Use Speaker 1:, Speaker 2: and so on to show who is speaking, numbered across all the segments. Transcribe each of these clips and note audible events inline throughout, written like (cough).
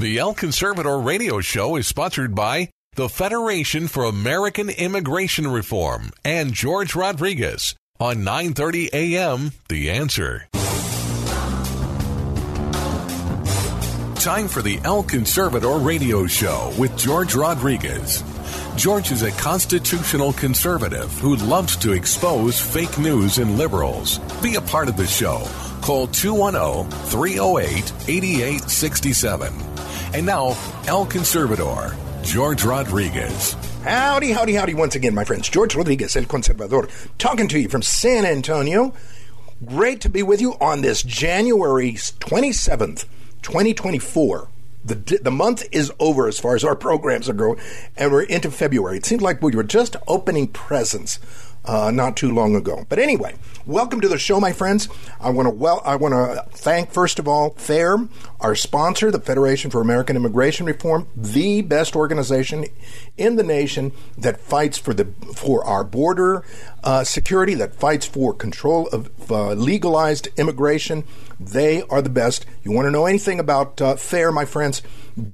Speaker 1: The El Conservador radio show is sponsored by the Federation for American Immigration Reform and George Rodriguez on 9:30 a.m. The Answer. Time for the El Conservador radio show with George Rodriguez. George is a constitutional conservative who loves to expose fake news and liberals. Be a part of the show. Call 210 308 8867. And now, El Conservador, George Rodriguez.
Speaker 2: Howdy, howdy, howdy once again, my friends. George Rodriguez, El Conservador, talking to you from San Antonio. Great to be with you on this January 27th, 2024. The, the month is over as far as our programs are going, and we're into February. It seems like we were just opening presents uh, not too long ago. But anyway, welcome to the show, my friends. I want to well, I want to thank first of all FAIR, our sponsor, the Federation for American Immigration Reform, the best organization in the nation that fights for the for our border uh, security, that fights for control of uh, legalized immigration. They are the best. You want to know anything about uh, FAIR, my friends?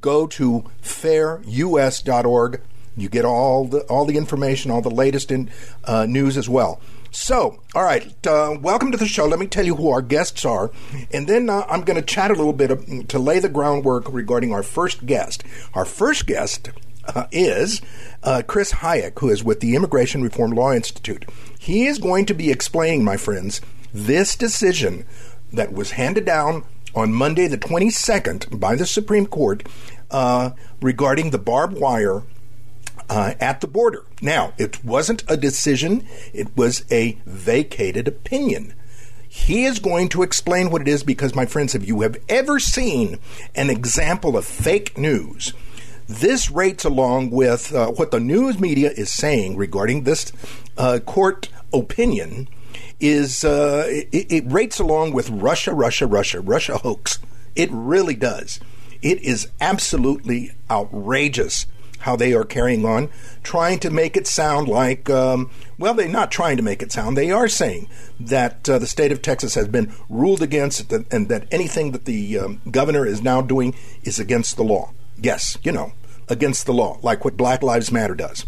Speaker 2: Go to fairus.org. You get all the all the information, all the latest in uh, news as well. So, all right, uh, welcome to the show. Let me tell you who our guests are, and then uh, I'm going to chat a little bit to lay the groundwork regarding our first guest. Our first guest uh, is uh, Chris Hajec, who is with the Immigration Reform Law Institute. He is going to be explaining, my friends, this decision that was handed down on Monday, the 22nd, by the Supreme Court uh, regarding the barbed wire uh, at the border. Now, it wasn't a decision, it was a vacated opinion. He is going to explain what it is because, my friends, if you have ever seen an example of fake news, this rates along with uh, what the news media is saying regarding this uh, court opinion. Is uh, it, it rates along with Russia, Russia, Russia, Russia hoax? It really does. It is absolutely outrageous how they are carrying on, trying to make it sound like, um, well, they're not trying to make it sound. They are saying that uh, the state of Texas has been ruled against and that anything that the um, governor is now doing is against the law. Yes, you know, against the law, like what Black Lives Matter does.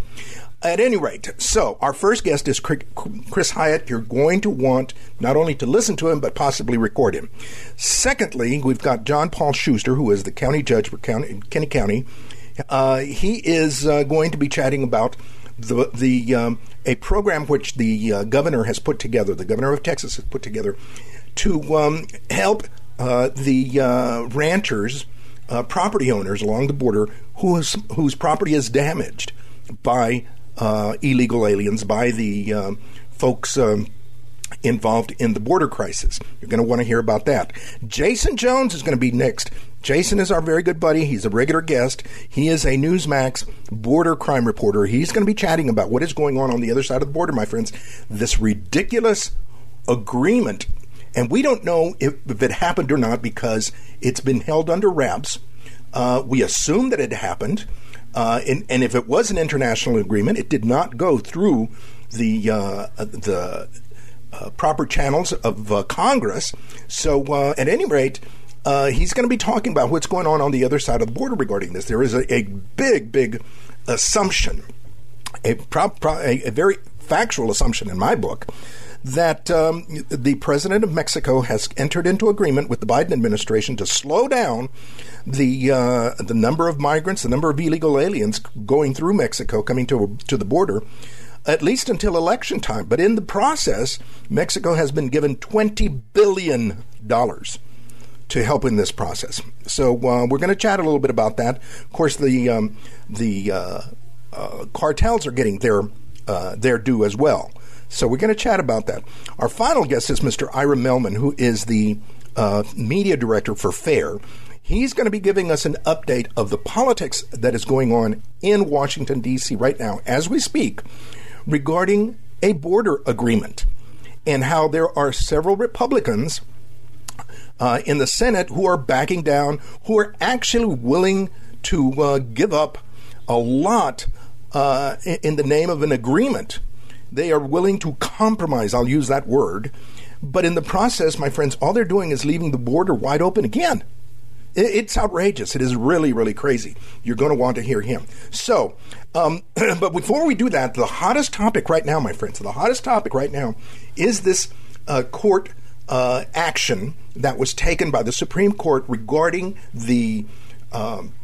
Speaker 2: At any rate, so our first guest is Chris Hajec. You're going to want not only to listen to him, but possibly record him. Secondly, we've got John Paul Schuster, who is the county judge for county, in Kinney County. Uh, he is uh, going to be chatting about the the um, a program which the uh, governor has put together. The governor of Texas has put together to um, help uh, the uh, ranchers, uh, property owners along the border whose whose property is damaged by illegal aliens, by the um, folks. Um, involved in the border crisis. You're going to want to hear about that. Jaeson Jones is going to be next. Jaeson is our very good buddy. He's a regular guest. He is a Newsmax border crime reporter. He's going to be chatting about what is going on on the other side of the border, my friends. This ridiculous agreement. And we don't know if, if it happened or not because it's been held under wraps. Uh, we assume that it happened. Uh, and, and, if it was an international agreement, it did not go through the uh, the uh, proper channels of uh, Congress. So, uh, at any rate, uh, he's going to be talking about what's going on on the other side of the border regarding this. There is a, a big, big assumption, a, pro- pro- a, a, very factual assumption in my book, that um, the president of Mexico has entered into agreement with the Biden administration to slow down the uh, the number of migrants, the number of illegal aliens going through Mexico, coming to to the border at least until election time. But in the process, Mexico has been given $20 billion to help in this process. So uh, we're going to chat a little bit about that. Of course, the um, the uh, uh, cartels are getting their uh, their due as well. So we're going to chat about that. Our final guest is Mr. Ira Mehlman, who is the uh, media director for FAIR. He's going to be giving us an update of the politics that is going on in Washington, D.C. right now as we speak regarding a border agreement and how there are several Republicans uh, in the Senate who are backing down, who are actually willing to uh, give up a lot uh, in the name of an agreement. They are willing to compromise, I'll use that word. But in the process, my friends, all they're doing is leaving the border wide open again. It's outrageous. It is really, really crazy. You're going to want to hear him. So, um, (clears throat) but before we do that, the hottest topic right now, my friends, the hottest topic right now is this uh, court uh, action that was taken by the Supreme Court regarding the um,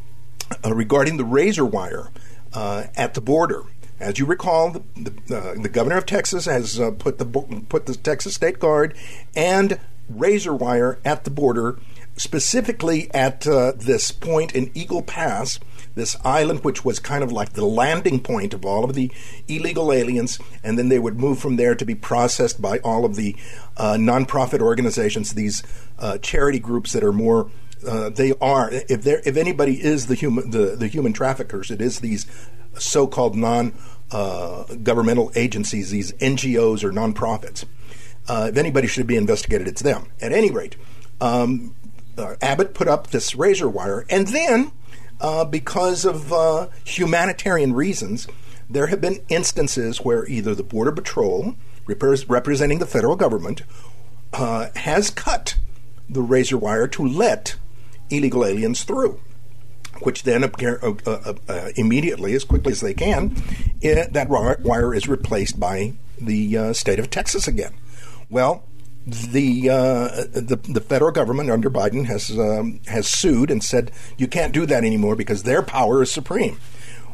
Speaker 2: uh, regarding the razor wire uh, at the border. As you recall, the, the, uh, the governor of Texas has uh, put the put the Texas State Guard and razor wire at the border, specifically at uh, this point in Eagle Pass, this island which was kind of like the landing point of all of the illegal aliens, and then they would move from there to be processed by all of the uh, nonprofit organizations, these uh, charity groups that are more uh, they are if there if anybody is the human the, the human traffickers, it is these so-called non uh, governmental agencies, these NGOs or nonprofits. Uh, if anybody should be investigated, it's them. At any rate, um, uh, Abbott put up this razor wire, and then uh, because of uh, humanitarian reasons, there have been instances where either the Border Patrol, representing the federal government, has cut the razor wire to let illegal aliens through. Which then, uh, uh, uh, immediately, as quickly as they can, it, that wire is replaced by the uh, state of Texas again. Well, the, uh, the the federal government under Biden has um, has sued and said you can't do that anymore because their power is supreme.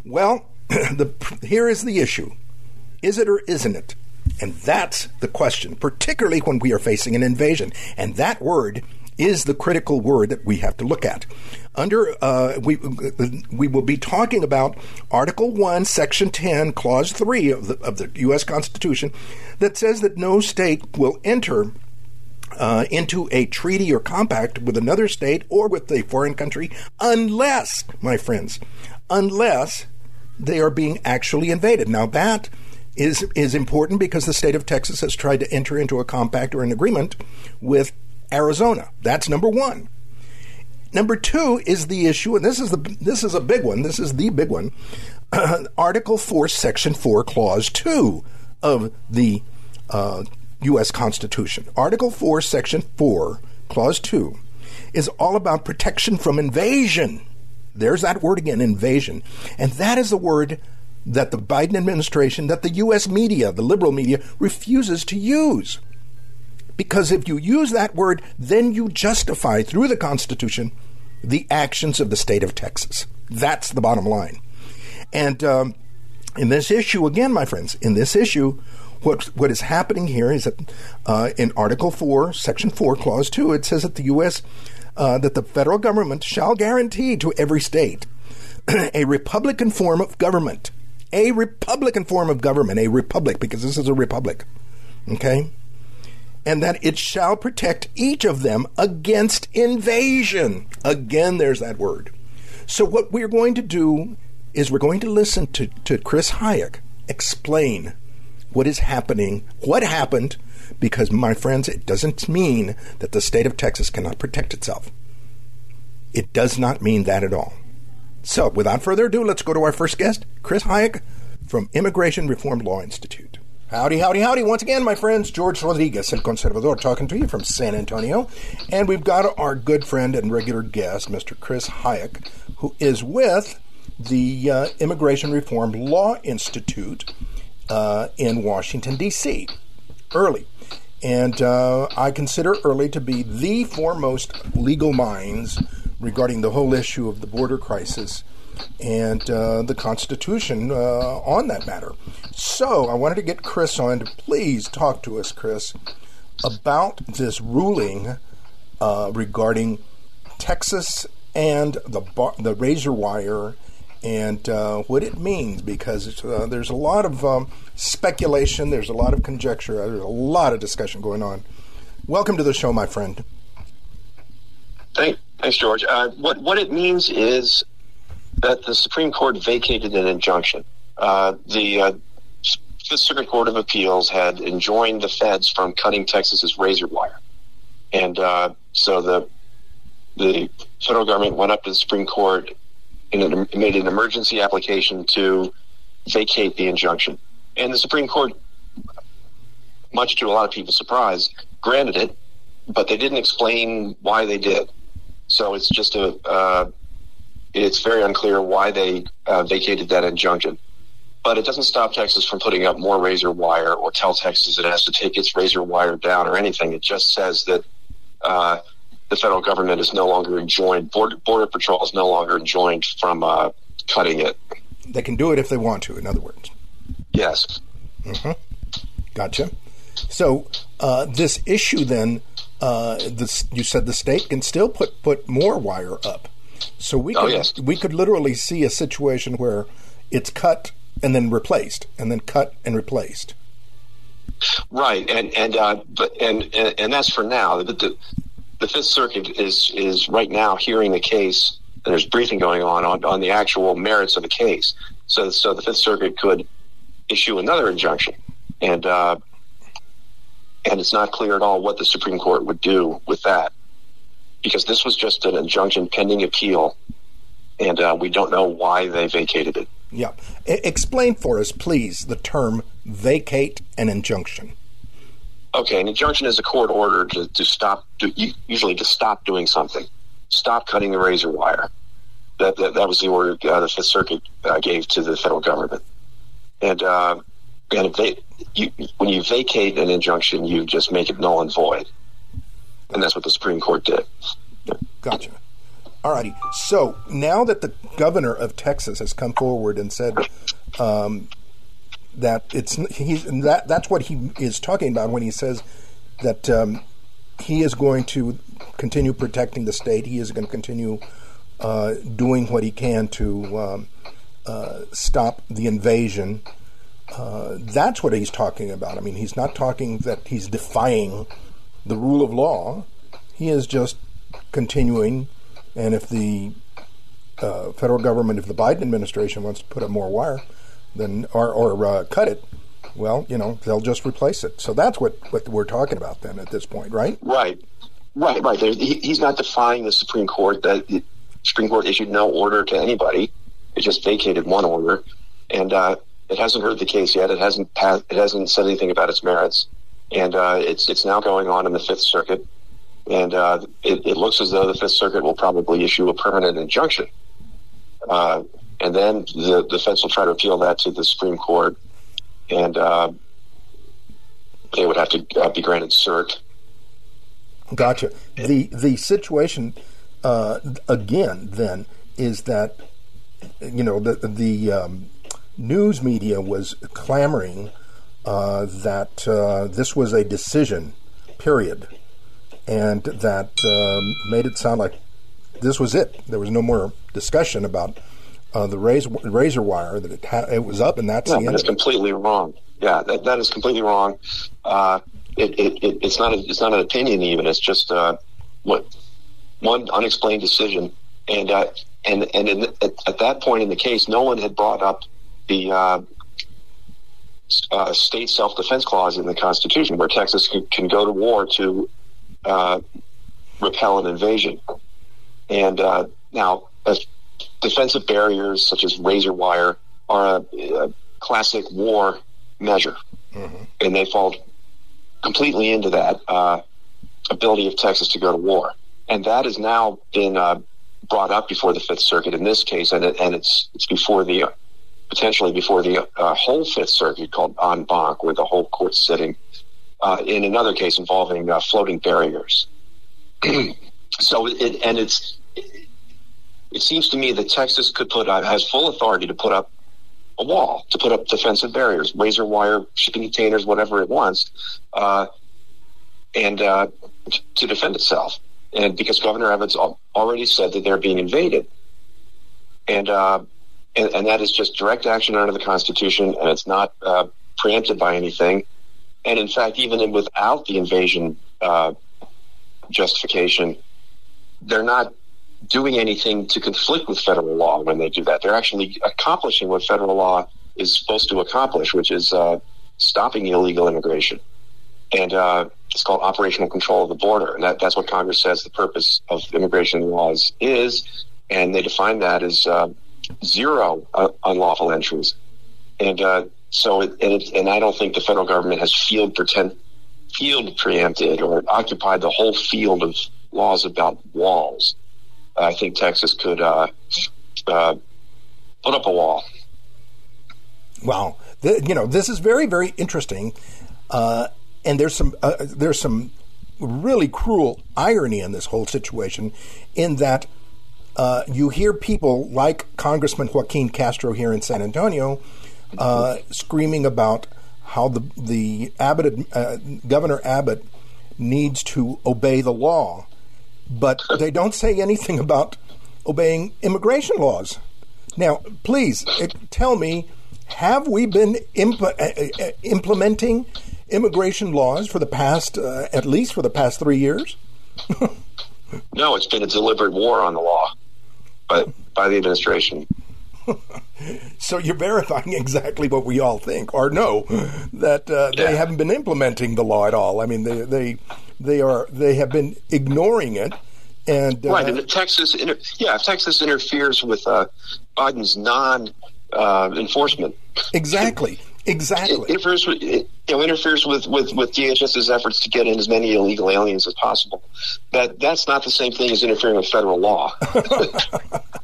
Speaker 2: Well, (clears throat) the, here is the issue: is it or isn't it? And that's the question, particularly when we are facing an invasion. And that word is the critical word that we have to look at. Under uh, we we will be talking about Article One, Section Ten, Clause Three of the of the U.S. Constitution, that says that no state will enter uh, into a treaty or compact with another state or with a foreign country unless, my friends, unless they are being actually invaded. Now that is is important because the state of Texas has tried to enter into a compact or an agreement with Arizona. That's number one. Number two is the issue, and this is the this is a big one. This is the big one. (clears throat) Article four, Section four, Clause two of the uh, U.S. Constitution. Article four, Section four, Clause two, is all about protection from invasion. There's that word again, invasion, and that is the word that the Biden administration, that the U.S. media, the liberal media, refuses to use. Because if you use that word, then you justify through the Constitution the actions of the state of Texas. That's the bottom line. And um, in this issue, again, my friends, in this issue, what what is happening here is that uh, in Article Four, Section Four, Clause Two, it says that the U.S. Uh, that the federal government shall guarantee to every state (clears throat) a republican form of government, a republican form of government, a republic, because this is a republic. Okay, and that it shall protect each of them against invasion. Again, there's that word. So, what we're going to do is we're going to listen to, to Chris Hajec explain what is happening, what happened, because, my friends, it doesn't mean that the state of Texas cannot protect itself. It does not mean that at all. So, without further ado, let's go to our first guest, Chris Hajec from Immigration Reform Law Institute. Howdy, howdy, howdy. Once again, my friends, George Rodriguez, El Conservador, talking to you from San Antonio. And we've got our good friend and regular guest, Mr. Chris Hajec, who is with the uh, Immigration Reform Law Institute uh, in Washington, D.C. IRLI. And uh, I consider IRLI to be the foremost legal minds regarding the whole issue of the border crisis and uh, the Constitution uh, on that matter. So I wanted to get Chris on to please talk to us, Chris, about this ruling uh, regarding Texas and the bar- the razor wire and uh, what it means because uh, there's a lot of um, speculation, there's a lot of conjecture, there's a lot of discussion going on. Welcome to the show, my friend.
Speaker 3: Thank, Thanks, George. Uh, what what it means is that the Supreme Court vacated an injunction. Uh, the Circuit Court of Appeals had enjoined the feds from cutting Texas's razor wire, and uh, so the the federal government went up to the Supreme Court and made an emergency application to vacate the injunction. And the Supreme Court, much to a lot of people's surprise, granted it, but they didn't explain why they did. So it's just a, uh, it's very unclear why they uh, vacated that injunction. But it doesn't stop Texas from putting up more razor wire or tell Texas it has to take its razor wire down or anything. It just says that uh, the federal government is no longer enjoined, Border, Border Patrol is no longer enjoined from uh, cutting it.
Speaker 2: They can do it if they want to, in other words.
Speaker 3: Yes.
Speaker 2: Mm-hmm. Gotcha. So uh, this issue then, uh, this, you said the state can still put, put more wire up. So we
Speaker 3: oh, yes.
Speaker 2: we could literally see a situation where it's cut and then replaced, and then cut and replaced.
Speaker 3: Right, and and uh, but and, and and that's for now. The, the, the Fifth Circuit is is right now hearing the case. And there's briefing going on, on on the actual merits of the case. So so the Fifth Circuit could issue another injunction, and uh, and it's not clear at all what the Supreme Court would do with that, because this was just an injunction pending appeal, and uh, we don't know why they vacated it.
Speaker 2: Yeah, I- explain for us, please, the term vacate an injunction.
Speaker 3: Okay, an injunction is a court order to, to stop, to, usually to stop doing something, stop cutting the razor wire. That that, that was the order uh, the Fifth Circuit uh, gave to the federal government. And uh, and if they, you, when you vacate an injunction, you just make it null and void, and that's what the Supreme Court did.
Speaker 2: Gotcha. Alrighty. So now that the governor of Texas has come forward and said um, that it's he's that that's what he is talking about when he says that um, he is going to continue protecting the state. He is going to continue uh, doing what he can to um, uh, stop the invasion. Uh, that's what he's talking about. I mean, he's not talking that he's defying the rule of law. He is just continuing. And if the uh, federal government, if the Biden administration wants to put up more wire, then or, or uh, cut it, well, you know, they'll just replace it. So that's what, what we're talking about then at this point, right?
Speaker 3: Right, right, right. He, he's not defying the Supreme Court. That the Supreme Court issued no order to anybody. It just vacated one order, and uh, it hasn't heard the case yet. It hasn't passed, it hasn't said anything about its merits, and uh, it's it's now going on in the Fifth Circuit, and uh, it, it, looks as though the Fifth Circuit will probably issue a permanent injunction, uh, and then the feds will try to appeal that to the Supreme Court, and uh, they would have to uh, be granted cert.
Speaker 2: Gotcha. The the situation uh, again then is that you know the the um, news media was clamoring uh, that this was a decision, period, and that um, made it sound like this was it. There was no more discussion about uh, the razor, razor wire that it, ha- it was up, and that's
Speaker 3: no. That's completely wrong. Yeah, that, that is completely wrong. Uh, it, it, it, it's not a, it's not an opinion even. It's just uh, what one unexplained decision, and uh, and and in, at, at, that point in the case, no one had brought up the uh, uh, state self defense clause in the Constitution, where Texas can, can go to war to uh, repel an invasion. And uh, now, defensive barriers such as razor wire are a, a classic war measure, mm-hmm. and they fall completely into that uh, ability of Texas to go to war. And that has now been uh, brought up before the Fifth Circuit in this case, and, it, and it's it's before the potentially before the uh, whole Fifth Circuit called en banc, where the whole court's sitting. Uh, in another case involving uh, floating barriers. (clears throat) so it and it's it, it, seems to me that Texas could put has full authority to put up a wall, to put up defensive barriers, razor wire, shipping containers, whatever it wants, uh, and uh, to defend itself. And because Governor Evans already said that they're being invaded, and uh, and, and, that is just direct action under the Constitution, and it's not uh, preempted by anything. And in fact, even without the invasion uh, justification, they're not doing anything to conflict with federal law when they do that. They're actually accomplishing what federal law is supposed to accomplish, which is uh, stopping illegal immigration. And uh, it's called operational control of the border. And that, that's what Congress says the purpose of immigration laws is. And they define that as uh, zero uh, unlawful entries. And uh, so, it, and, it, and I don't think the federal government has field pretend, field preempted or occupied the whole field of laws about walls. I think Texas could uh, uh, put up a wall.
Speaker 2: Wow, the, you know this is very very interesting, uh, and there's some uh, there's some really cruel irony in this whole situation, in that uh, you hear people like Congressman Joaquin Castro here in San Antonio uh, screaming about how the the Abbott uh, Governor Abbott needs to obey the law, but they don't say anything about obeying immigration laws. Now, please uh, tell me, have we been imp- uh, uh, implementing immigration laws for the past, at least for the past three years? (laughs)
Speaker 3: no, it's been a deliberate war on the law by by the administration. (laughs)
Speaker 2: so you're verifying (laughs) exactly what we all think or know that uh, yeah. they haven't been implementing the law at all. I mean, they they they are they have been ignoring it. And
Speaker 3: uh, right, and Texas, inter- yeah, Texas interferes with uh, Biden's non uh, enforcement.
Speaker 2: Exactly. Exactly.
Speaker 3: It interferes with it, you know interferes with, with, with DHS's efforts to get in as many illegal aliens as possible. That that's not the same thing as interfering with federal law. (laughs)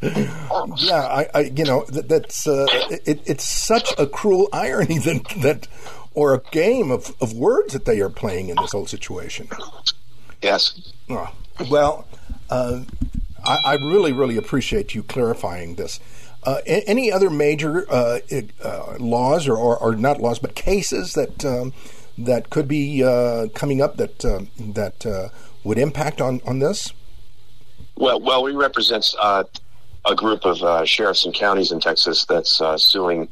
Speaker 3: (laughs)
Speaker 2: yeah, I, I, you know that, that's uh, it, it's such a cruel (laughs) irony that that or a game of, of words that they are playing in this whole situation.
Speaker 3: Yes.
Speaker 2: Oh, well, uh, I, I really really appreciate you clarifying this. Uh, any other major uh, uh, laws, or, or, or, not laws, but cases that um, that could be uh, coming up that um, that uh, would impact on, on this?
Speaker 3: Well, well, we represent uh, a group of sheriffs and counties in Texas that's suing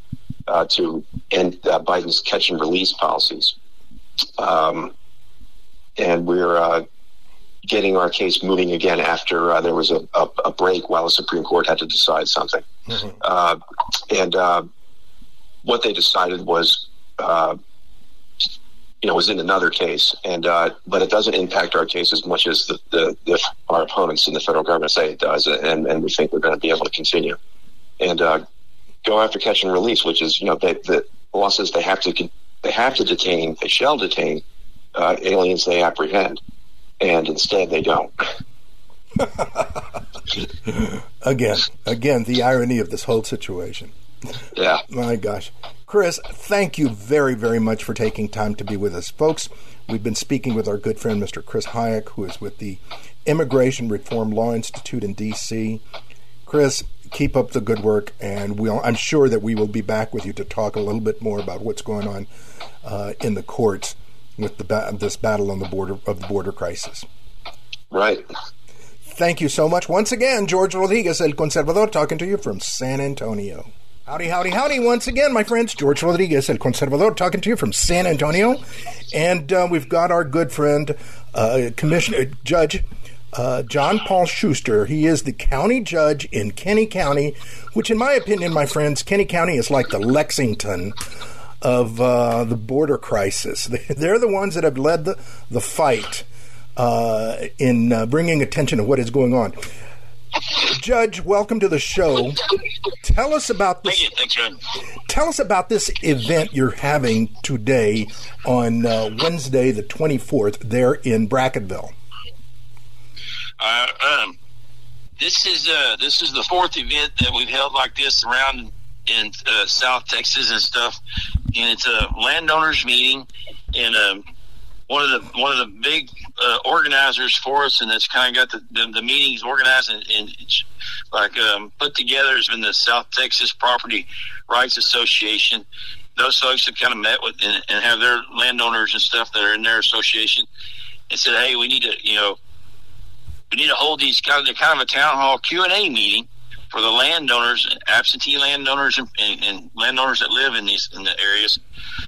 Speaker 3: to end Biden's catch and release policies, um, and we're getting our case moving again after uh, there was a, a, a, break while the Supreme Court had to decide something. Mm-hmm. Uh, and uh, what they decided was, uh, you know, was in another case, and uh, but it doesn't impact our case as much as the, the, the, our opponents in the federal government say it does, and, and we think we're going to be able to continue and uh, go after catch and release, which is, you know, they, the law says they have to they have to detain, they shall detain aliens they apprehend and instead they don't. (laughs)
Speaker 2: again, again, the irony of this whole situation.
Speaker 3: Yeah.
Speaker 2: My gosh. Chris, thank you very, very much for taking time to be with us. Folks, we've been speaking with our good friend, Mr. Chris Hajec, who is with the Immigration Reform Law Institute in D.C. Chris, keep up the good work, and we'll, I'm sure that we will be back with you to talk a little bit more about what's going on uh, in the courts with the ba- this battle on the border of the border crisis.
Speaker 3: Right.
Speaker 2: Thank you so much once again, George Rodriguez, El Conservador, talking to you from San Antonio. Howdy, howdy, howdy, once again, my friends. George Rodriguez, El Conservador, talking to you from San Antonio. And uh, we've got our good friend, uh, Commissioner, Judge uh, John Paul Schuster. He is the county judge in Kinney County, which, in my opinion, my friends, Kinney County is like the Lexington of uh, the border crisis. (laughs) They're the ones that have led the, the fight uh, in uh, bringing attention to what is going on. Judge, welcome to the show. Tell us about this.
Speaker 4: Thank you. Thanks,
Speaker 2: Tell us about this event you're having today on uh, Wednesday, the 24th, there in Brackettville.
Speaker 4: Uh, um, this is uh, this is the fourth event that we've held like this around in uh, South Texas and stuff, and it's a landowners meeting, and um, one of the one of the big uh, organizers for us, and that's kind of got the, the, the meetings organized and, and like um, put together has been the South Texas Property Rights Association. Those folks have kind of met with and, and have their landowners and stuff that are in their association, and said, "Hey, we need to, you know." We need to hold these kind of kind of a town hall Q and A meeting for the landowners, absentee landowners, and, and, and, landowners that live in these in the areas,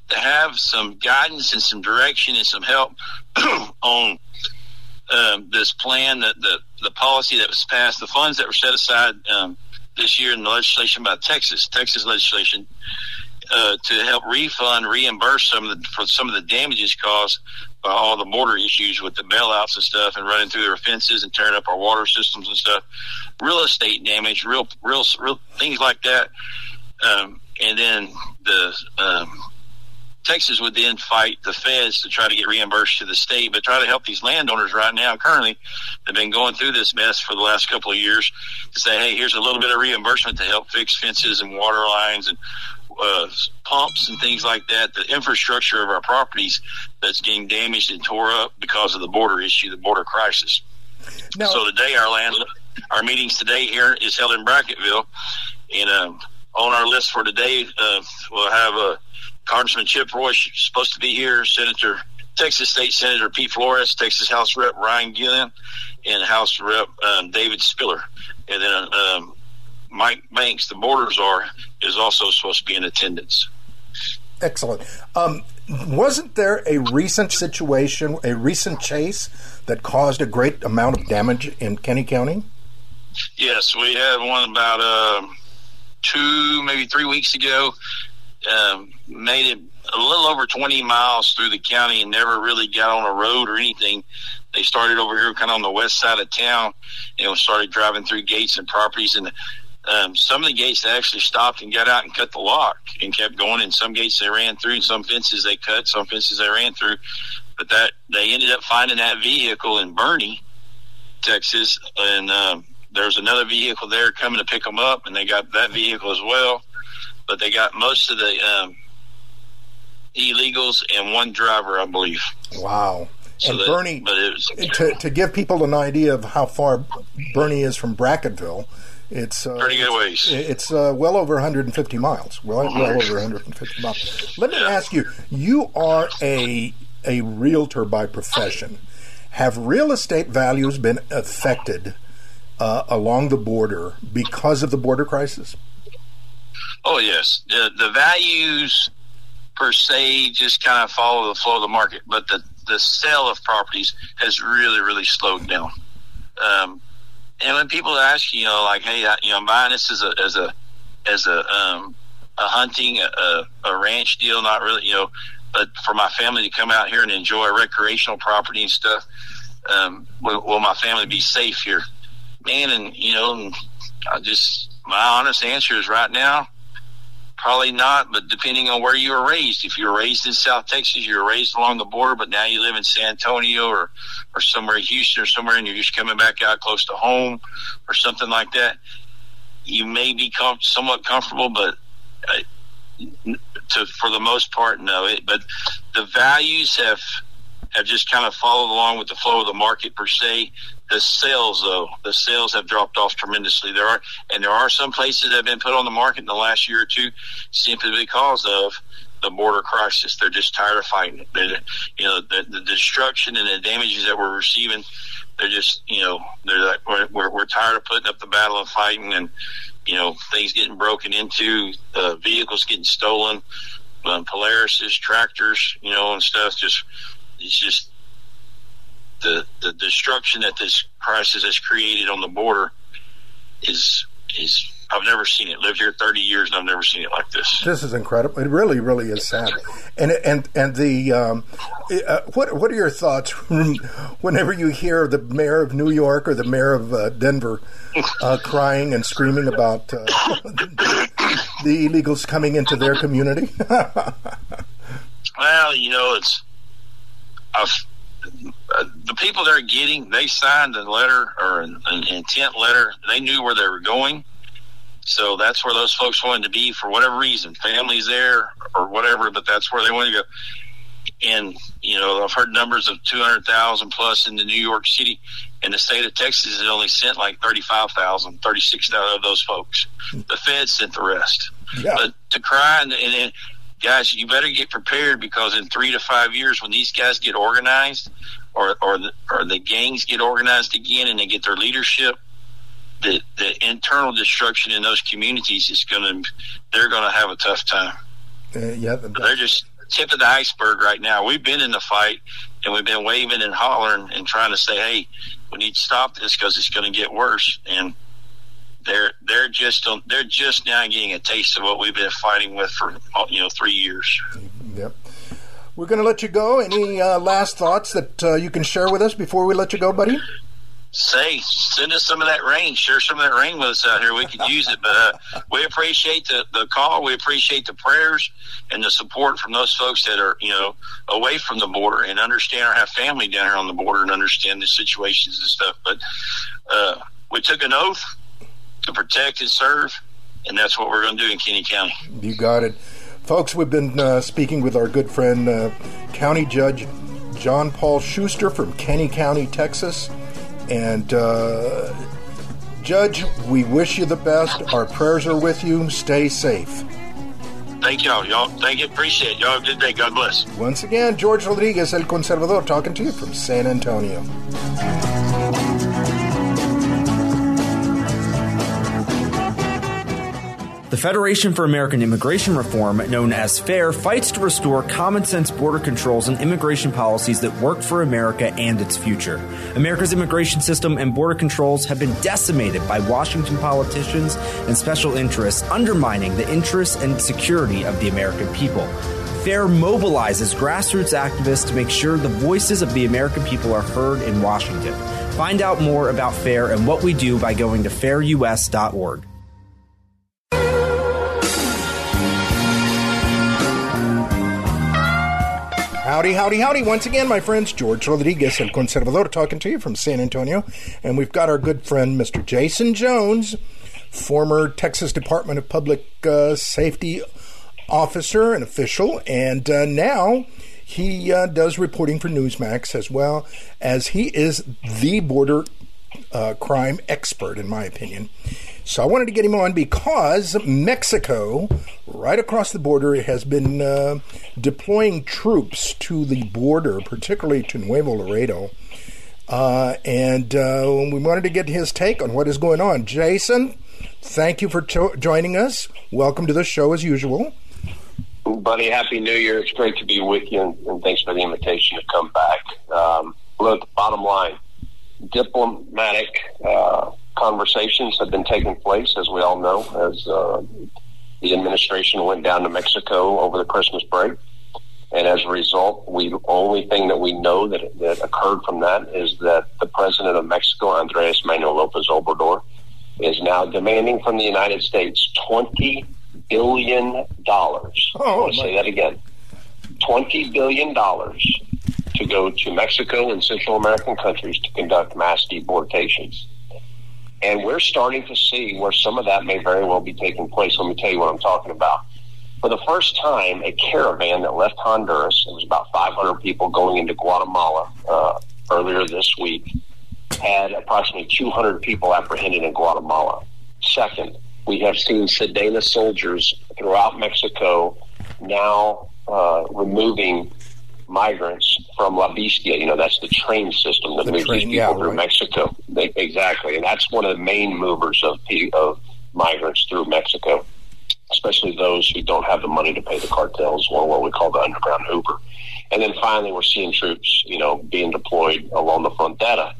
Speaker 4: to have some guidance and some direction and some help (clears throat) on um, this plan that the the policy that was passed, the funds that were set aside um, this year in the legislation by Texas, Texas legislation, uh, to help refund, reimburse some of the for some of the damages caused by all the border issues with the bailouts and stuff, and running through their fences and tearing up our water systems and stuff, real estate damage, real real real things like that, um, and then the um, Texas would then fight the feds to try to get reimbursed to the state, but try to help these landowners right now. Currently, they've been going through this mess for the last couple of years to say, hey, here's a little bit of reimbursement to help fix fences and water lines and uh, pumps and things like that. The infrastructure of our properties that's getting damaged and tore up because of the border issue, the border crisis. So today, our land, our meetings today here is held in Brackettville, and um, on our list for today, uh, we'll have a uh, Congressman Chip Roy supposed to be here, Senator Texas State Senator Pete Flores, Texas House Rep Ryan Guillen, and House Rep um, David Spiller, and then um, Mike Banks, the border czar, is also supposed to be in attendance.
Speaker 2: Excellent. Um, wasn't there a recent situation, a recent chase that caused a great amount of damage in Kinney County?
Speaker 4: Yes, we had one about uh, two, maybe three weeks ago um, made it a little over 20 miles through the county and never really got on a road or anything. They started over here kind of on the west side of town and started driving through gates and properties. And um, some of the gates they actually stopped and got out and cut the lock and kept going. And some gates they ran through, and some fences they cut, some fences they ran through. But that they ended up finding that vehicle in Boerne, Texas, and um, there's another vehicle there coming to pick them up, and they got that vehicle as well but they got most of the um, illegals and one driver, I believe.
Speaker 2: Wow.
Speaker 4: So
Speaker 2: and
Speaker 4: that, it was,
Speaker 2: to, to give people an idea of how far Boerne is from Brackettville, it's uh,
Speaker 4: pretty good ways.
Speaker 2: It's uh, well over 150 miles. Well, well over 150 miles. Let me
Speaker 4: Yeah.
Speaker 2: ask you: You are a a realtor by profession. Have real estate values been affected uh, along the border because of the border crisis?
Speaker 4: Oh yes, the the values per se just kind of follow the flow of the market, but the the sale of properties has really really slowed down. Um, and when people ask you, know, like, hey, I, you know, buying this as a as a as a um, a hunting a, a ranch deal, not really, you know, but for my family to come out here and enjoy recreational property and stuff. Um, will, will my family be safe here, man? And you know, I just my honest answer is right now, Probably not, but depending on where you were raised. If you were raised in South Texas, you were raised along the border, but now you live in San Antonio or, or somewhere in Houston or somewhere and you're just coming back out close to home or something like that, you may be com- somewhat comfortable, but uh, to, for the most part, no. It, but the values have have just kind of followed along with the flow of the market per se. The sales, though, the sales have dropped off tremendously. There are, and there are some places that have been put on the market in the last year or two simply because of the border crisis. They're just tired of fighting it. They're, you know, the, the destruction and the damages that we're receiving. They're just, you know, they're like, we're, we're, we're tired of putting up the battle and fighting and, you know, things getting broken into, uh, vehicles getting stolen, um, Polarises, tractors, you know, and stuff. Just, it's just the the destruction that this crisis has created on the border is is I've never seen it. Lived here thirty years and I've never seen it like this.
Speaker 2: This is incredible. It really, really is sad. And and and the um, uh, what what are your thoughts whenever you hear the mayor of New York or the mayor of uh, Denver uh, crying and screaming about uh, the illegals coming into their community? (laughs)
Speaker 4: well, you know, it's I've, uh, the people they're getting. They signed a letter or an, an intent letter. They knew where they were going. So that's where those folks wanted to be for whatever reason. Families there or whatever, but that's where they wanted to go. And, you know, I've heard numbers of 200,000 plus in the New York City. And the state of Texas has only sent like 35,000, 36,000 of those folks. The Fed sent the rest.
Speaker 2: Yeah.
Speaker 4: But to cry and, and, and guys, you better get prepared because in three to five years, when these guys get organized or, or, the, or the gangs get organized again and they get their leadership, the, the internal destruction in those communities is going to, they're going to have a tough time.
Speaker 2: Uh, yeah,
Speaker 4: They're just tip of the iceberg right now. We've been in the fight and we've been waving and hollering and trying to say, "Hey, we need to stop this because it's going to get worse." And they're they're just they're just now getting a taste of what we've been fighting with for you know three years.
Speaker 2: Yep. We're going to let you go. Any uh, last thoughts that uh, you can share with us before we let you go, buddy?
Speaker 4: say, send us some of that rain. Share some of that rain with us out here. We could use it. But uh, we appreciate the, the call. We appreciate the prayers and the support from those folks that are, you know, away from the border and understand or have family down here on the border and understand the situations and stuff. But uh, we took an oath to protect and serve, and that's what we're going to do in Kinney County.
Speaker 2: You got it. Folks, we've been uh, speaking with our good friend, uh, County Judge John Paul Schuster from Kinney County, Texas. And uh, Judge, we wish you the best. Our prayers are with you. Stay safe.
Speaker 4: Thank y'all. Y'all, thank you. Appreciate it. Y'all have a good day. God bless.
Speaker 2: Once again, George Rodriguez, El Conservador, talking to you from San Antonio.
Speaker 5: The Federation for American Immigration Reform, known as FAIR, fights to restore common sense border controls and immigration policies that work for America and its future. America's immigration system and border controls have been decimated by Washington politicians and special interests, undermining the interests and security of the American people. FAIR mobilizes grassroots activists to make sure the voices of the American people are heard in Washington. Find out more about FAIR and what we do by going to fairus.org.
Speaker 2: Howdy, howdy, howdy. Once again, my friends, George Rodriguez, El Conservador, talking to you from San Antonio. And we've got our good friend, Mr. Jaeson Jones, former Texas Department of Public uh, Safety officer and official. And uh, now he uh, does reporting for Newsmax as well as he is the border uh, crime expert, in my opinion. So I wanted to get him on because Mexico, right across the border, has been uh, deploying troops to the border, particularly to Nuevo Laredo. Uh, and uh, we wanted to get his take on what is going on. Jaeson, thank you for joining us. Welcome to the show as usual.
Speaker 6: Buddy, Happy New Year. It's great to be with you, and, and thanks for the invitation to come back. Um, look, bottom line diplomatic uh, conversations have been taking place, as we all know, as uh, the administration went down to Mexico over the Christmas break. And as a result, we the only thing that we know that, that occurred from that is that the president of Mexico, Andres Manuel Lopez Obrador, is now demanding from the United States twenty billion dollars. Oh, I want to say that again: twenty billion dollars to go to Mexico and Central American countries to conduct mass deportations. And we're starting to see where some of that may very well be taking place. Let me tell you what I'm talking about. For the first time, a caravan that left Honduras, it was about 500 people going into Guatemala uh, earlier this week, had approximately 200 people apprehended in Guatemala. Second, we have seen Sedena soldiers throughout Mexico now uh, removing migrants from La Bestia. You know, that's the train system that the moves train, these people yeah, through right. Mexico. They, exactly, and that's one of the main movers of of migrants through Mexico, especially those who don't have the money to pay the cartels or what we call the underground Uber. And then finally, we're seeing troops, you know, being deployed along the frontera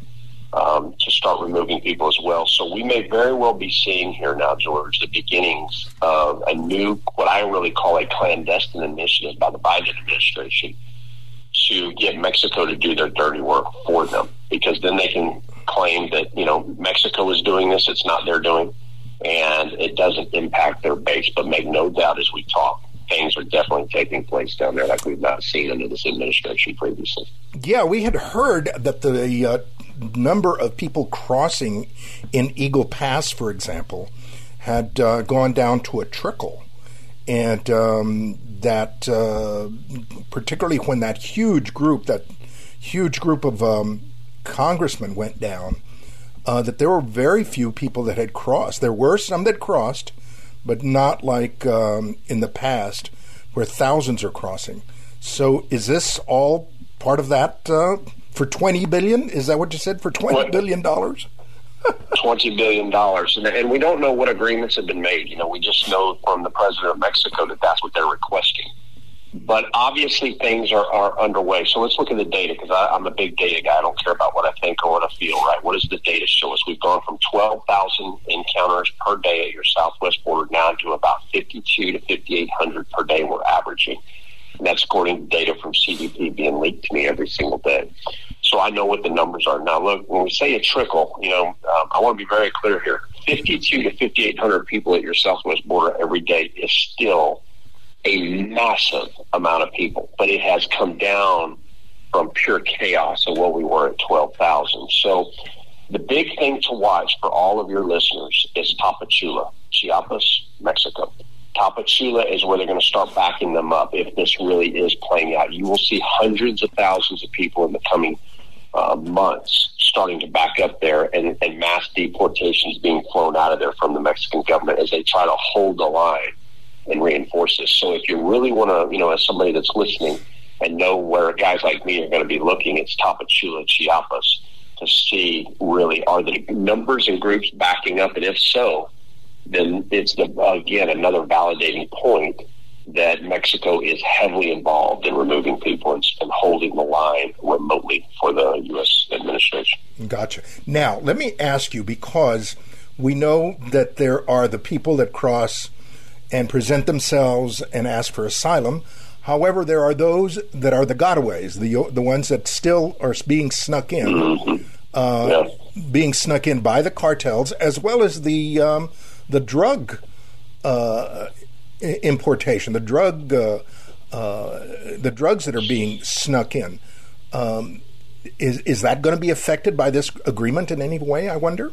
Speaker 6: um, to start removing people as well. So we may very well be seeing here now, George, the beginnings of a new, what I really call a clandestine initiative by the Biden administration to get Mexico to do their dirty work for them because then they can claim that, you know, Mexico is doing this, it's not their doing, and it doesn't impact their base. But make no doubt as we talk, things are definitely taking place down there like we've not seen under this administration previously.
Speaker 2: Yeah, we had heard that the uh, number of people crossing in Eagle Pass, for example, had uh, gone down to a trickle. And um, that uh, particularly when that huge group, that huge group of um, congressmen went down, uh, that there were very few people that had crossed. There were some that crossed, but not like um, in the past where thousands are crossing. So is this all part of that uh, for twenty billion? Is that what you said for twenty what? billion dollars?
Speaker 6: Twenty billion dollars, and, and we don't know what agreements have been made. You know, we just know from the president of Mexico that that's what they're requesting. but obviously things are, are underway. So let's look at the data because I'm a big data guy. I don't care about what I think or what I feel, right? What does the data show us? We've gone from 12,000 encounters per day at your southwest border now to about 52 to 5,800 per day we're averaging. And that's according to data from CBP being leaked to me every single day. So I know what the numbers are. Now, look, when we say a trickle, you know, I want to be very clear here. 52 to 5,800 people at your southwest border every day is still a massive amount of people, but it has come down from pure chaos of what we were at 12,000. So the big thing to watch for all of your listeners is Tapachula, Chiapas, Mexico. Tapachula is where they're going to start backing them up if this really is playing out. You will see hundreds of thousands of people in the coming uh, months starting to back up there and, and mass deportations being flown out of there from the Mexican government as they try to hold the line and reinforce this. So if you really want to, you know, as somebody that's listening and know where guys like me are going to be looking, it's Tapachula, Chiapas to see really are the numbers and groups backing up, and if so, then it's the, again another validating point that Mexico is heavily involved in removing people and, and, holding the line remotely for the U.S. administration.
Speaker 2: Gotcha. Now, let me ask you because we know that there are the people that cross and present themselves and ask for asylum. However, there are those that are the gotaways, the the ones that still are being snuck in, mm-hmm. uh, yeah. being snuck in by the cartels, as well as the um, the drug uh, importation, the drug uh, uh, the drugs that are being snuck in. Um, is is that going to be affected by this agreement in any way? I wonder.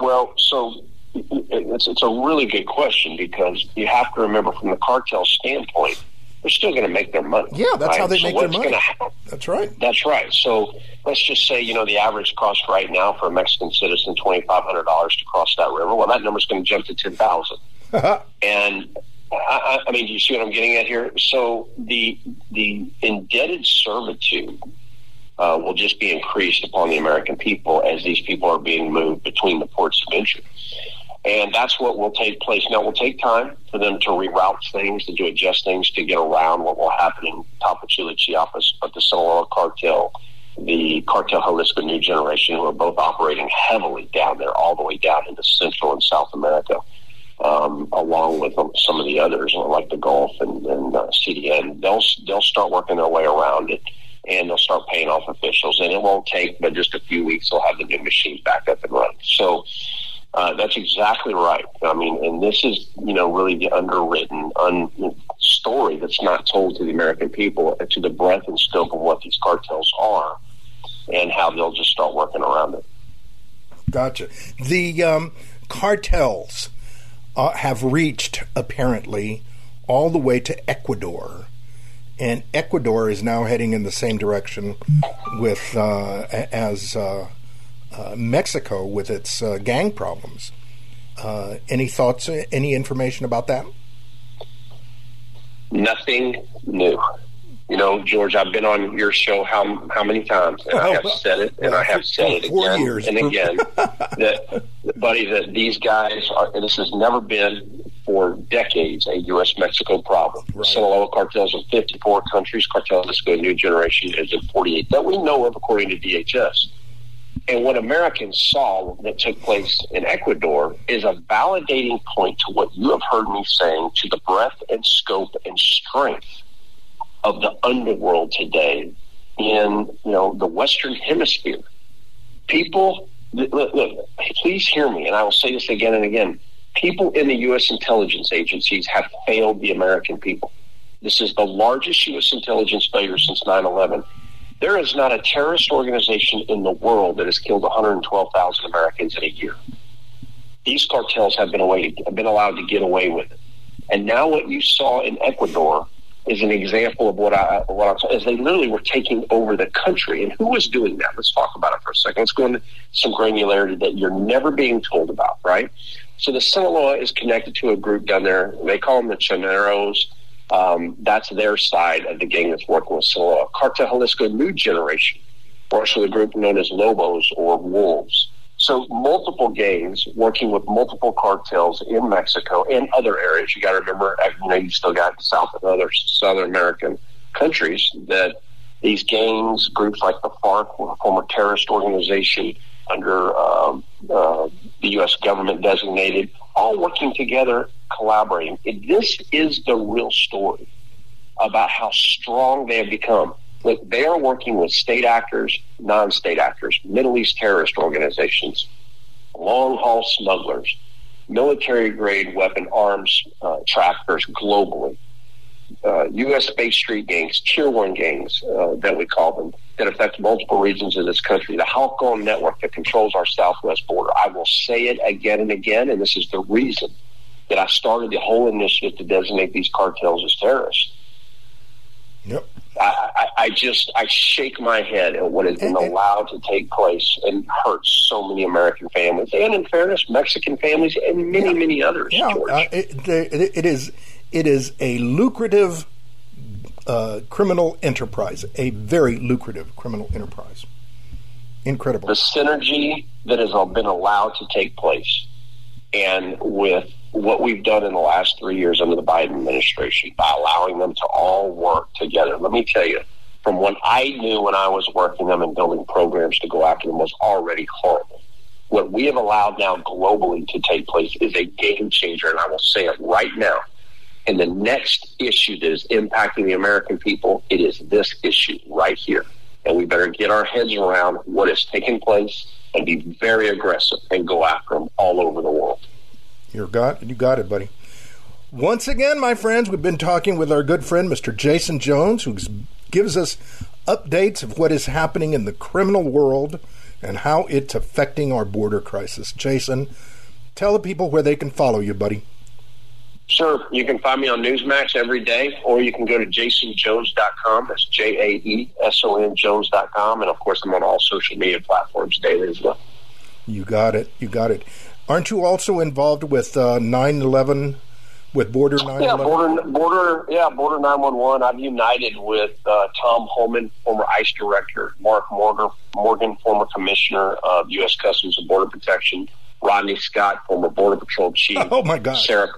Speaker 6: Well, so it's it's a really good question because you have to remember from the cartel standpoint, they're still going to make their money.
Speaker 2: Yeah, that's right? how they so make their money. That's right.
Speaker 6: That's right. So let's just say you know the average cost right now for a Mexican citizen twenty five hundred dollars to cross that river. Well, that number's going to jump to ten thousand. (laughs) and I, I mean, do you see what I'm getting at here? So the the indebted servitude uh, will just be increased upon the American people as these people are being moved between the ports of entry. And that's what will take place. Now, it will take time for them to reroute things, to do adjust things to get around what will happen in Tapachula, Chiapas, but the Sinaloa cartel, the cartel Jalisco New Generation, who are both operating heavily down there, all the way down into Central and South America, um, along with some of the others, like the Gulf and, and uh, CDN. They'll, they'll start working their way around it and they'll start paying off officials. And it won't take but just a few weeks. They'll have the new machines back up and running. So, uh, that's exactly right. I mean, and this is, you know, really the underwritten un- story that's not told to the American people to the breadth and scope of what these cartels are and how they'll just start working around it.
Speaker 2: Gotcha. The um, cartels uh, have reached, apparently, all the way to Ecuador. And Ecuador is now heading in the same direction with uh, as uh, uh, Mexico with its uh, gang problems. Any thoughts, any information about that?
Speaker 6: Nothing new. You know, George, I've been on your show how how many times, and oh, I have well, said it, and well, I have said it again
Speaker 2: years.
Speaker 6: and again. (laughs) that, buddy, that these guys are. This has never been for decades a U.S. Mexico problem. Right. Sinaloa cartels in 54 countries. Cartel Jalisco New Generation is in 48 that we know of, according to DHS. And what Americans saw that took place in Ecuador is a validating point to what you have heard me saying to the breadth and scope and strength of the underworld today in you know the Western Hemisphere. People, look, look, please hear me, and I will say this again and again. People in the U.S. intelligence agencies have failed the American people. This is the largest U.S. intelligence failure since 9 11 there is not a terrorist organization in the world that has killed 112,000 Americans in a year. These cartels have been away, have been allowed to get away with it. And now what you saw in Ecuador is an example of what I what I'm saying. Is they literally were taking over the country, and who was doing that? Let's talk about it for a second. Let's go into some granularity that you're never being told about, right? So the Sinaloa is connected to a group down there. They call them the Choneros. Um, that's their side of the gang that's working with Sinaloa. Cartel Jalisco New Generation works with a group known as Lobos or Wolves. So multiple gangs working with multiple cartels in Mexico and other areas. You got to remember, uh, you know, you still got South and other Southern American countries that these gangs, groups like the FARC, former terrorist organization under um, uh, the U.S. government designated, all working together, collaborating. This is the real story about how strong they have become. Look, they are working with state actors, non state actors, Middle East terrorist organizations, long haul smugglers, military grade weapon arms uh, traffickers globally, uh, U.S. based street gangs, tier one gangs uh, that we call them, that affect multiple regions of this country. The Halcon network that controls our southwest border. I will say it again and again, and this is the reason that I started the whole initiative to designate these cartels as terrorists.
Speaker 2: Yep.
Speaker 6: I, I, I just I shake my head at what has been allowed to take place and hurts so many American families, and in fairness, Mexican families and many
Speaker 2: Yeah.
Speaker 6: many others.
Speaker 2: Yeah, uh, it, it, it is it is a lucrative uh, criminal enterprise, a very lucrative criminal enterprise. Incredible.
Speaker 6: the synergy that has been allowed to take place, and with what we've done in the last three years under the Biden administration by allowing them to all work together. Let me tell you, from what I knew when I was working them and building programs to go after them was already horrible. What we have allowed now globally to take place is a game changer, and I will say it right now. And the next issue that is impacting the American people, it is this issue right here. And we better get our heads around what is taking place and be very aggressive and go after them all over the world.
Speaker 2: You got you got it, buddy. Once again, my friends, we've been talking with our good friend Mr. Jaeson Jones, who gives us updates of what is happening in the criminal world and how it's affecting our border crisis. Jaeson, tell the people where they can follow you, buddy.
Speaker 6: Sure, you can find me on Newsmax every day, or you can go to jaesonjones.com. That's J A E S O N Jones.com. And of course, I'm on all social media platforms daily as well.
Speaker 2: You got it. You got it. Aren't you also involved with uh, 9/11 with Border 9/11?
Speaker 6: Yeah, border, border, yeah, border nine one one. I've united with uh, Tom Homan, former ICE director, Mark Morgan, Morgan, former commissioner of U.S. Customs and Border Protection, Rodney Scott, former Border Patrol chief. (laughs)
Speaker 2: Oh, my God!
Speaker 6: Sarah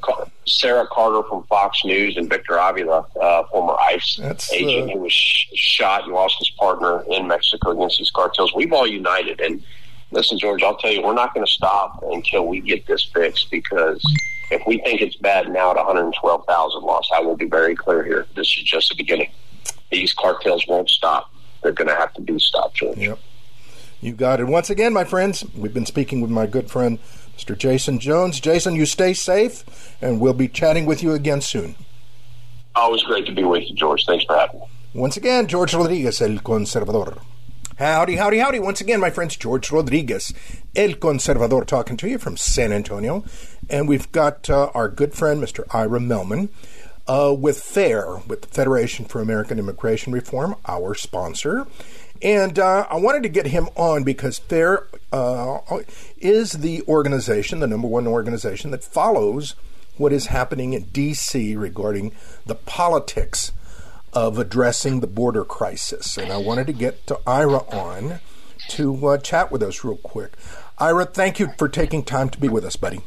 Speaker 6: Sarah Carter from Fox News, and Victor Avila, uh, former ICE
Speaker 2: That's,
Speaker 6: agent
Speaker 2: uh,
Speaker 6: who was sh- shot and lost his partner in Mexico against these cartels. We've all united, and listen, George, I'll tell you, we're not going to stop until we get this fixed because if we think it's bad now at 112,000 lost, I will be very clear here. This is just the beginning. These cartels won't stop. They're going to have to be stopped, George.
Speaker 2: Yep. You got it. Once again, my friends, we've been speaking with my good friend, Mr. Jaeson Jones. Jaeson, you stay safe, and we'll be chatting with you again soon.
Speaker 6: Always great to be with you, George. Thanks for having me.
Speaker 2: Once again, George Rodriguez, El Conservador. Howdy, howdy, howdy. Once again, my friends, George Rodriguez, El Conservador, talking to you from San Antonio. And we've got uh, our good friend, Mr. Ira Mehlman, uh, with FAIR, with the Federation for American Immigration Reform, our sponsor. And uh, I wanted to get him on because FAIR uh, is the organization, the number one organization that follows what is happening in D.C. regarding the politics of addressing the border crisis. And I wanted to get to Ira on to uh, chat with us real quick. Ira, thank you for taking time to be with us, buddy.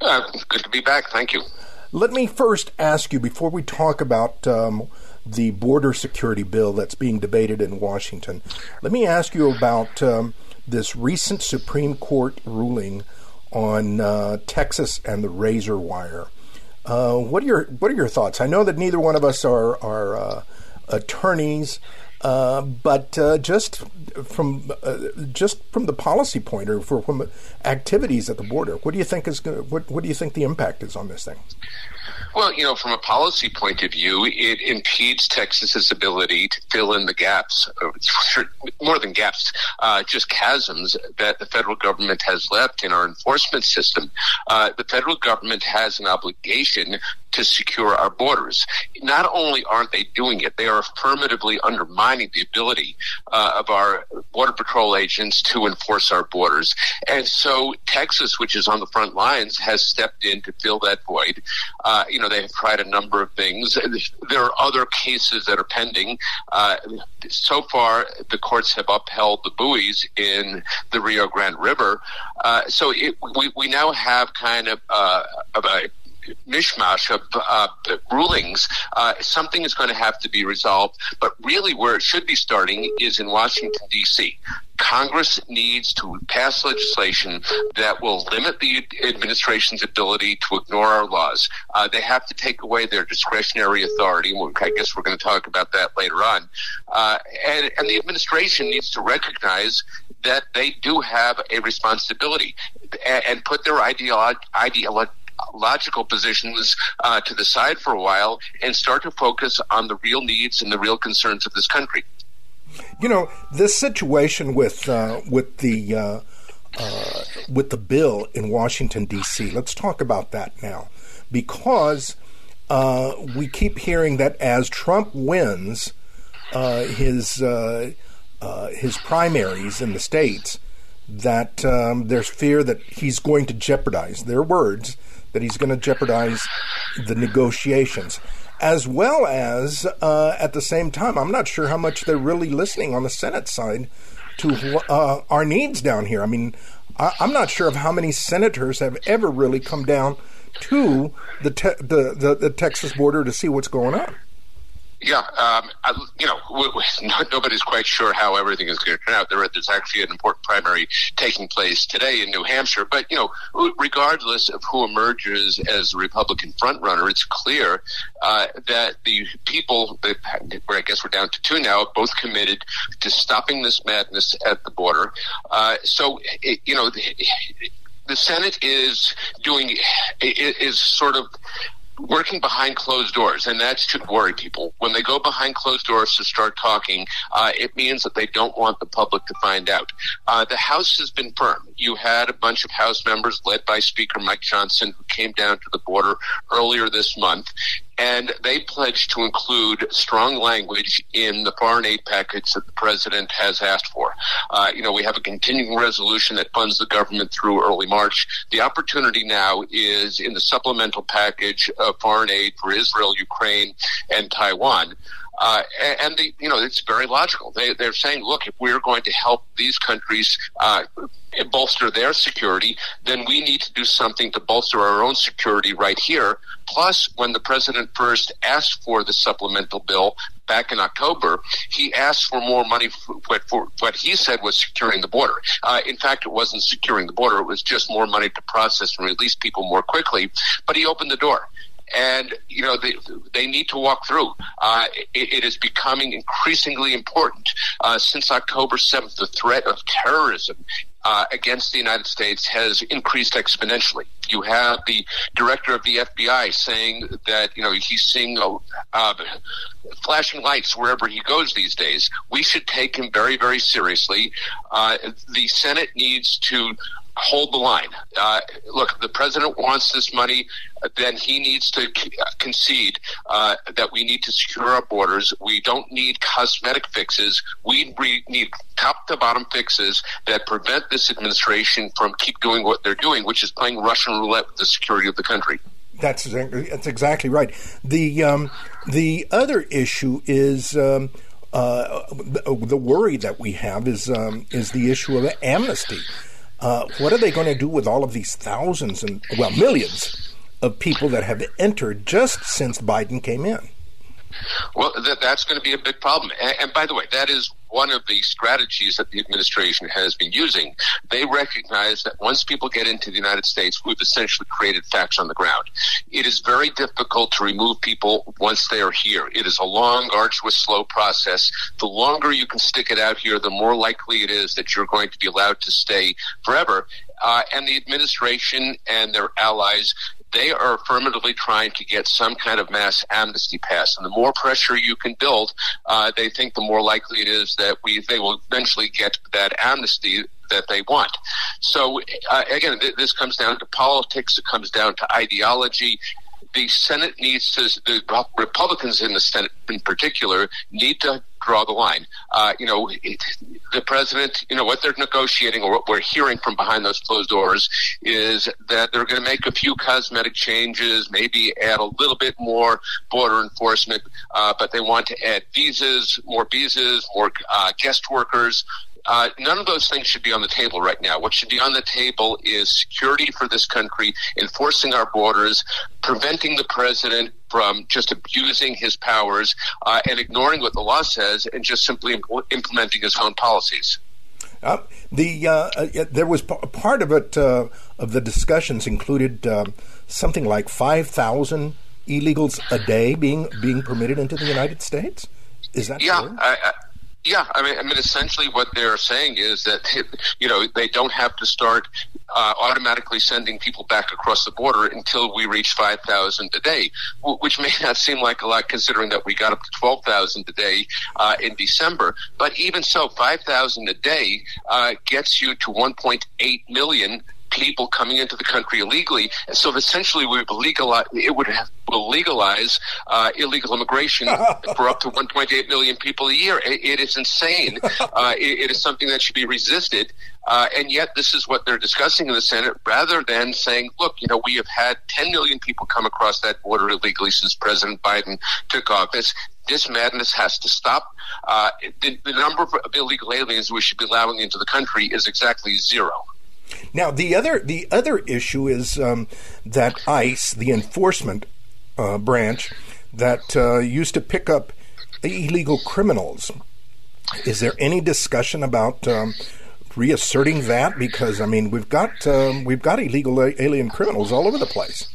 Speaker 7: Uh, good to be back. Thank you.
Speaker 2: Let me first ask you before we talk about um, the border security bill that's being debated in Washington. Let me ask you about um, this recent Supreme Court ruling on uh, Texas and the razor wire. Uh, what are your What are your thoughts? I know that neither one of us are are uh, attorneys, uh, but uh, just from uh, just from the policy point or from activities at the border, what do you think is gonna, what What do you think the impact is on this thing?
Speaker 7: Well, you know, from a policy point of view, it impedes Texas's ability to fill in the gaps, (laughs) more than gaps, uh, just chasms that the federal government has left in our enforcement system. Uh, the federal government has an obligation to secure our borders. Not only aren't they doing it, they are affirmatively undermining the ability uh, of our border patrol agents to enforce our borders. And so Texas, which is on the front lines, has stepped in to fill that void. Uh, you know, know, they have tried a number of things. There are other cases that are pending. Uh, so far, the courts have upheld the buoys in the Rio Grande River. Uh, so it, we, we now have kind of, uh, of a mishmash of uh, rulings, uh, something is going to have to be resolved. But really, where it should be starting is in Washington, D.C. Congress needs to pass legislation that will limit the administration's ability to ignore our laws. Uh, they have to take away their discretionary authority. I guess we're going to talk about that later on. Uh, and, and the administration needs to recognize that they do have a responsibility and, and put their ideolo- ideolo- logical positions uh, to the side for a while and start to focus on the real needs and the real concerns of this country.
Speaker 2: You know, this situation with uh, with the uh, uh with the bill in Washington D.C. Let's talk about that now, because uh, we keep hearing that as Trump wins uh, his his primaries in the states, that um, there's fear that he's going to jeopardize their words that he's going to jeopardize the negotiations. As well as, uh, at the same time, I'm not sure how much they're really listening on the Senate side to uh, our needs down here. I mean, I, am not sure of how many senators have ever really come down to the, te- the, the, the Texas border to see what's going on.
Speaker 7: Yeah, um, I, you know, we, we, (laughs) nobody's quite sure how everything is going to turn out. There, there's actually an important primary taking place today in New Hampshire. But you know, regardless of who emerges as the Republican frontrunner, it's clear uh, that the people, where I guess we're down to two now, both committed to stopping this madness at the border. Uh, so, it, you know. The, the Senate is doing is sort of working behind closed doors, and that should worry people. When they go behind closed doors to start talking, uh, it means that they don't want the public to find out. Uh, the House has been firm. You had a bunch of House members led by Speaker Mike Johnson who came down to the border earlier this month, and they pledged to include strong language in the foreign aid package that the president has asked for. Uh, you know, we have a continuing resolution that funds the government through early March. The opportunity now is in the supplemental package of foreign aid for Israel, Ukraine, and Taiwan. Uh, and the, you know, it's very logical. They, they're saying, look, if we're going to help these countries uh, bolster their security, then we need to do something to bolster our own security right here. Plus, when the president first asked for the supplemental bill back in October, he asked for more money for what, for what he said was securing the border. Uh, in fact, it wasn't securing the border; it was just more money to process and release people more quickly. But he opened the door and you know they they need to walk through. Uh, it, it is becoming increasingly important uh, since October seventh. The threat of terrorism uh, against the United States has increased exponentially. You have the director of the FBI saying that you know he's seeing uh, flashing lights wherever he goes these days. We should take him very very seriously. Uh, the Senate needs to hold the line. Uh, look, the president wants this money, then he needs to concede uh, that we need to secure our borders. We don't need cosmetic fixes. We need top to bottom fixes that prevent this administration from keep doing what they're doing, which is playing Russian roulette with the security of the country.
Speaker 2: That's that's exactly right. The um, the other issue is. Um, uh, the worry that we have is um, is the issue of amnesty. Uh, what are they going to do with all of these thousands and, well, millions of people that have entered just since Biden came in?
Speaker 7: Well, th- that's going to be a big problem. And, and, by the way, that is one of the strategies that the administration has been using. They recognize that once people get into the United States, we've essentially created facts on the ground. It is very difficult to remove people once they are here. It is a long, arduous, slow process. The longer you can stick it out here, the more likely it is that you're going to be allowed to stay forever. Uh, and the administration and their allies they are affirmatively trying to get some kind of mass amnesty passed. And the more pressure you can build, uh, they think the more likely it is that we they will eventually get that amnesty that they want. So uh, again, th- this comes down to politics. It comes down to ideology. The Senate needs to, the Republicans in the Senate in particular, need to draw the line. Uh, you know, it, the president, you know, what they're negotiating or what we're hearing from behind those closed doors is that they're going to make a few cosmetic changes, maybe add a little bit more border enforcement, uh, but they want to add visas, more visas, more uh, guest workers. Uh, none of those things should be on the table right now. What should be on the table is security for this country, enforcing our borders, preventing the president from just abusing his powers uh, and ignoring what the law says and just simply impl- implementing his own policies.
Speaker 2: Uh, the uh, uh, there was p- part of it uh, of the discussions included um, something like five thousand illegals a day being being permitted into the United States. Is that
Speaker 7: yeah?
Speaker 2: true?
Speaker 7: I, I, yeah, I mean, I mean, essentially, what they're saying is that (laughs) you know they don't have to start uh, automatically sending people back across the border until we reach five thousand a day, which may (laughs) not seem like a lot considering that we got up to twelve thousand a day uh, in December. But even so, five thousand a day uh, gets you to one point eight million people coming into the country illegally. So essentially, we would legalize, it would have, will legalize uh, illegal immigration (laughs) for up to 1.8 million people a year. it, it is insane. (laughs) Uh, it, it is something that should be resisted. Uh, and yet, this is what they're discussing in the Senate, rather than saying, "Look, you know, we have had 10 million people come across that border illegally since President Biden took office. This madness has to stop. Uh, the, the number of illegal aliens we should be allowing into the country is exactly zero."
Speaker 2: Now the other the other issue is um, that ICE, the enforcement uh, branch, that uh, used to pick up illegal criminals. Is there any discussion about um, reasserting that? Because I mean, we've got um, we've got illegal alien criminals all over the place.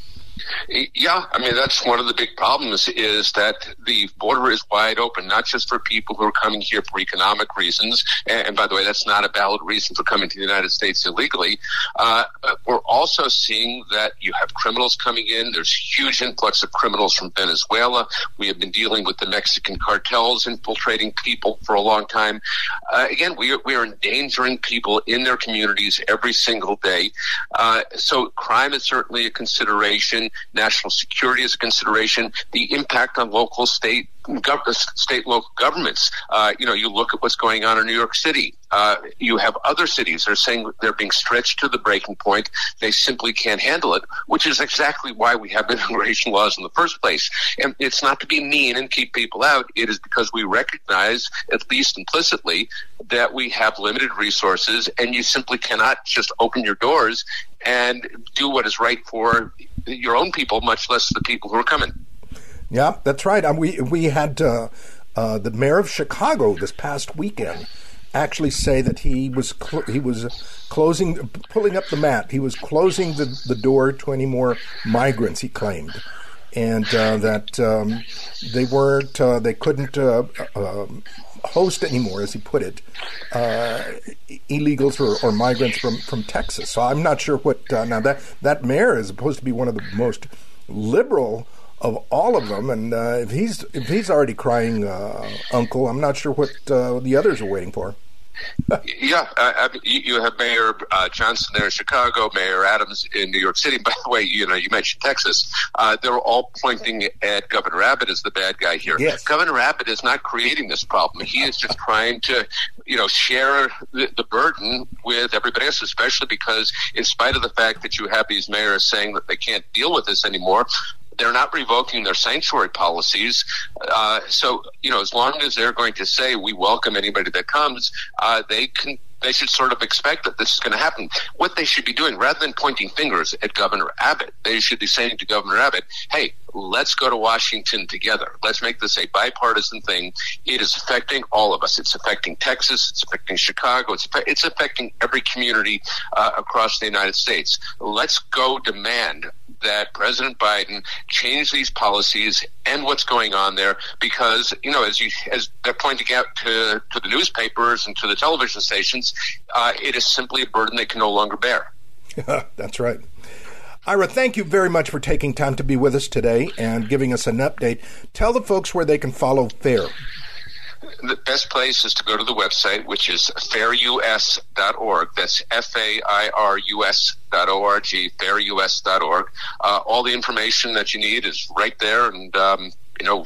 Speaker 7: Yeah, I mean that's one of the big problems is that the border is wide open, not just for people who are coming here for economic reasons. And, by the way, that's not a valid reason for coming to the United States illegally. Uh, we're also seeing that you have criminals coming in. There's huge influx of criminals from Venezuela. We have been dealing with the Mexican cartels infiltrating people for a long time. Uh, again, we are, we are endangering people in their communities every single day. Uh, so crime is certainly a consideration national security is a consideration, the impact on local, state, gov- state, local governments. Uh, you know, you look at what's going on in New York City. Uh, you have other cities that are saying they're being stretched to the breaking point. They simply can't handle it, which is exactly why we have (laughs) immigration laws in the first place. And it's not to be mean and keep people out. It is because we recognize, at least implicitly, that we have limited resources and you simply cannot just open your doors and do what is right for your own people, much less the people who are coming.
Speaker 2: Yeah, that's right. Um, we we had uh, uh, the mayor of Chicago this past weekend actually say that he was cl- he was closing, pulling up the mat. He was closing the, the door to any more migrants. He claimed, and uh, that um, they weren't, uh, they couldn't uh, um, host anymore, as he put it, uh, illegals or, or, migrants from, from Texas. So I'm not sure what uh, now that that mayor is supposed to be one of the most liberal of all of them, and uh, if he's if he's already crying uh, uncle, I'm not sure what uh, the others are waiting for. (laughs)
Speaker 7: yeah, I, I, you have Mayor uh, Johnson there in Chicago, Mayor Adams in New York City. (laughs) By the way, you know you mentioned Texas. Uh, they're all pointing at Governor Abbott as the bad guy here.
Speaker 2: Yes.
Speaker 7: Governor Abbott is not creating this problem. He is just trying to, you know, share the, the burden with everybody else, especially because, in spite of the fact that you have these mayors saying that they can't deal with this anymore, they're not revoking their sanctuary policies. Uh, so, you know, as long as they're going to say we welcome anybody that comes, uh, they can they should sort of expect that this is going to happen. What they should be doing, rather than pointing fingers at Governor Abbott, they should be saying to Governor Abbott, hey, let's go to Washington together. Let's make this a bipartisan thing. It is affecting all of us. It's affecting Texas. It's affecting Chicago. It's, it's affecting every community uh, across the United States. Let's go demand that President Biden change these policies and what's going on there because, you know, as you, as they're pointing out to, to the newspapers and to the television stations, uh, it is simply a burden they can no longer bear. (laughs)
Speaker 2: That's right. Ira, thank you very much for taking time to be with us today and giving us an update. Tell the folks where they can follow FAIR
Speaker 7: the best place is to go to the website, which is fairus.org. That's F A I R U S dot O-R-G, fairus.org. Uh, all the information that you need is right there, and um, you know,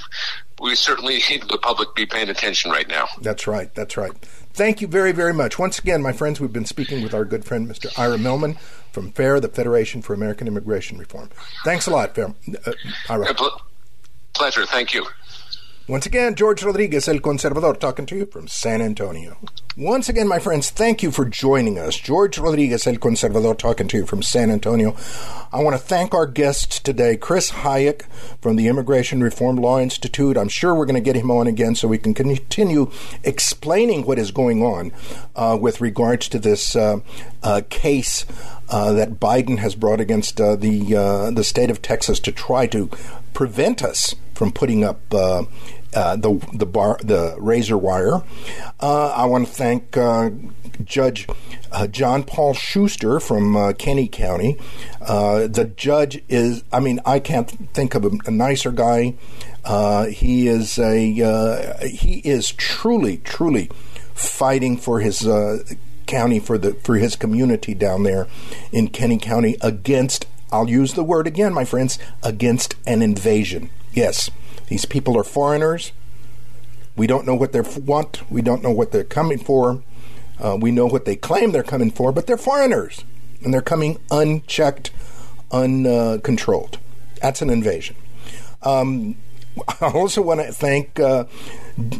Speaker 7: we certainly need the public be paying attention right now.
Speaker 2: That's right. That's right. Thank you very, very much. Once again, my friends, we've been speaking with our good friend, Mr. Ira Mehlman from FAIR, the Federation for American Immigration Reform. Thanks a lot, FAIR. Uh, Ira.
Speaker 7: Pleasure. Thank you.
Speaker 2: Once again, George Rodriguez, El Conservador, talking to you from San Antonio. Once again, my friends, thank you for joining us. George Rodriguez, El Conservador, talking to you from San Antonio. I want to thank our guests today, Chris Hajec from the Immigration Reform Law Institute. I'm sure we're going to get him on again so we can continue explaining what is going on uh, with regards to this uh, uh, case that Biden has brought against uh, the uh, the state of Texas to try to prevent us from putting up uh, uh, the the bar the razor wire. Uh, I want to thank uh, Judge uh, John Paul Schuster from uh, Kinney County. the judge is, I mean, I can't think of a, a nicer guy. he is a he is truly truly fighting for his county for the for his community down there in Kinney County against I'll use the word again my friends against an invasion Yes, these people are foreigners. We don't know what they want. We don't know what they're coming for. Uh, we know what they claim they're coming for, but they're foreigners. And they're coming unchecked, uncontrolled. That's an invasion. Um, (laughs) I also want to thank uh,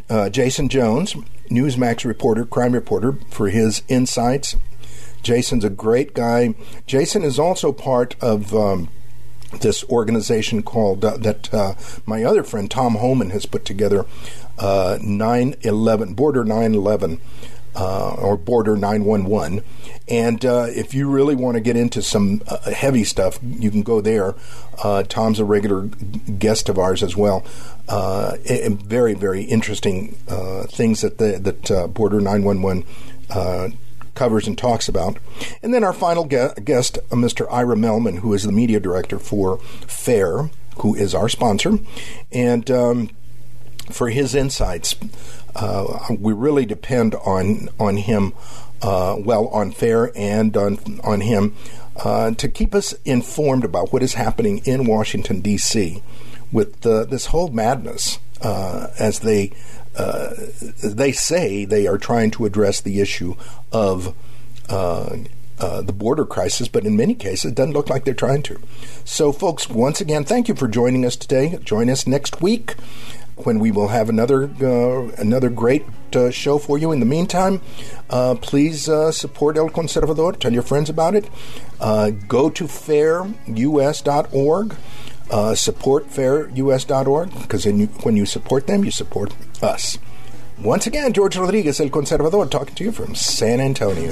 Speaker 2: uh, Jaeson Jones, Newsmax reporter, crime reporter, for his insights. Jaeson's a great guy. Jaeson is also part of. Um, this organization called uh, that uh, my other friend Tom Homan has put together, uh, 911 Border 911. Uh, or Border 911. And uh, if you really want to get into some uh, heavy stuff, you can go there. Uh, Tom's a regular guest of ours as well. Uh, very, very interesting things that the, that Border 911 covers and talks about. And then our final guest, uh, Mr. Ira Mehlman, who is the media director for FAIR, who is our sponsor, and um, for his insights. Uh, we really depend on on him, uh, well, on FAIR and on on him uh, to keep us informed about what is happening in Washington D.C. with this whole madness uh, as they uh, they say they are trying to address the issue of uh, uh, the border crisis, but in many cases, it doesn't look like they're trying to. So, folks, once again, thank you for joining us today. Join us next week when we will have another uh, another great uh, show for you. In the meantime, uh, please support El Conservador. Tell your friends about it. go to fairus.org. Uh, support fairus.org because when you support them, you support us. Once again, George Rodriguez, El Conservador, talking to you from San Antonio.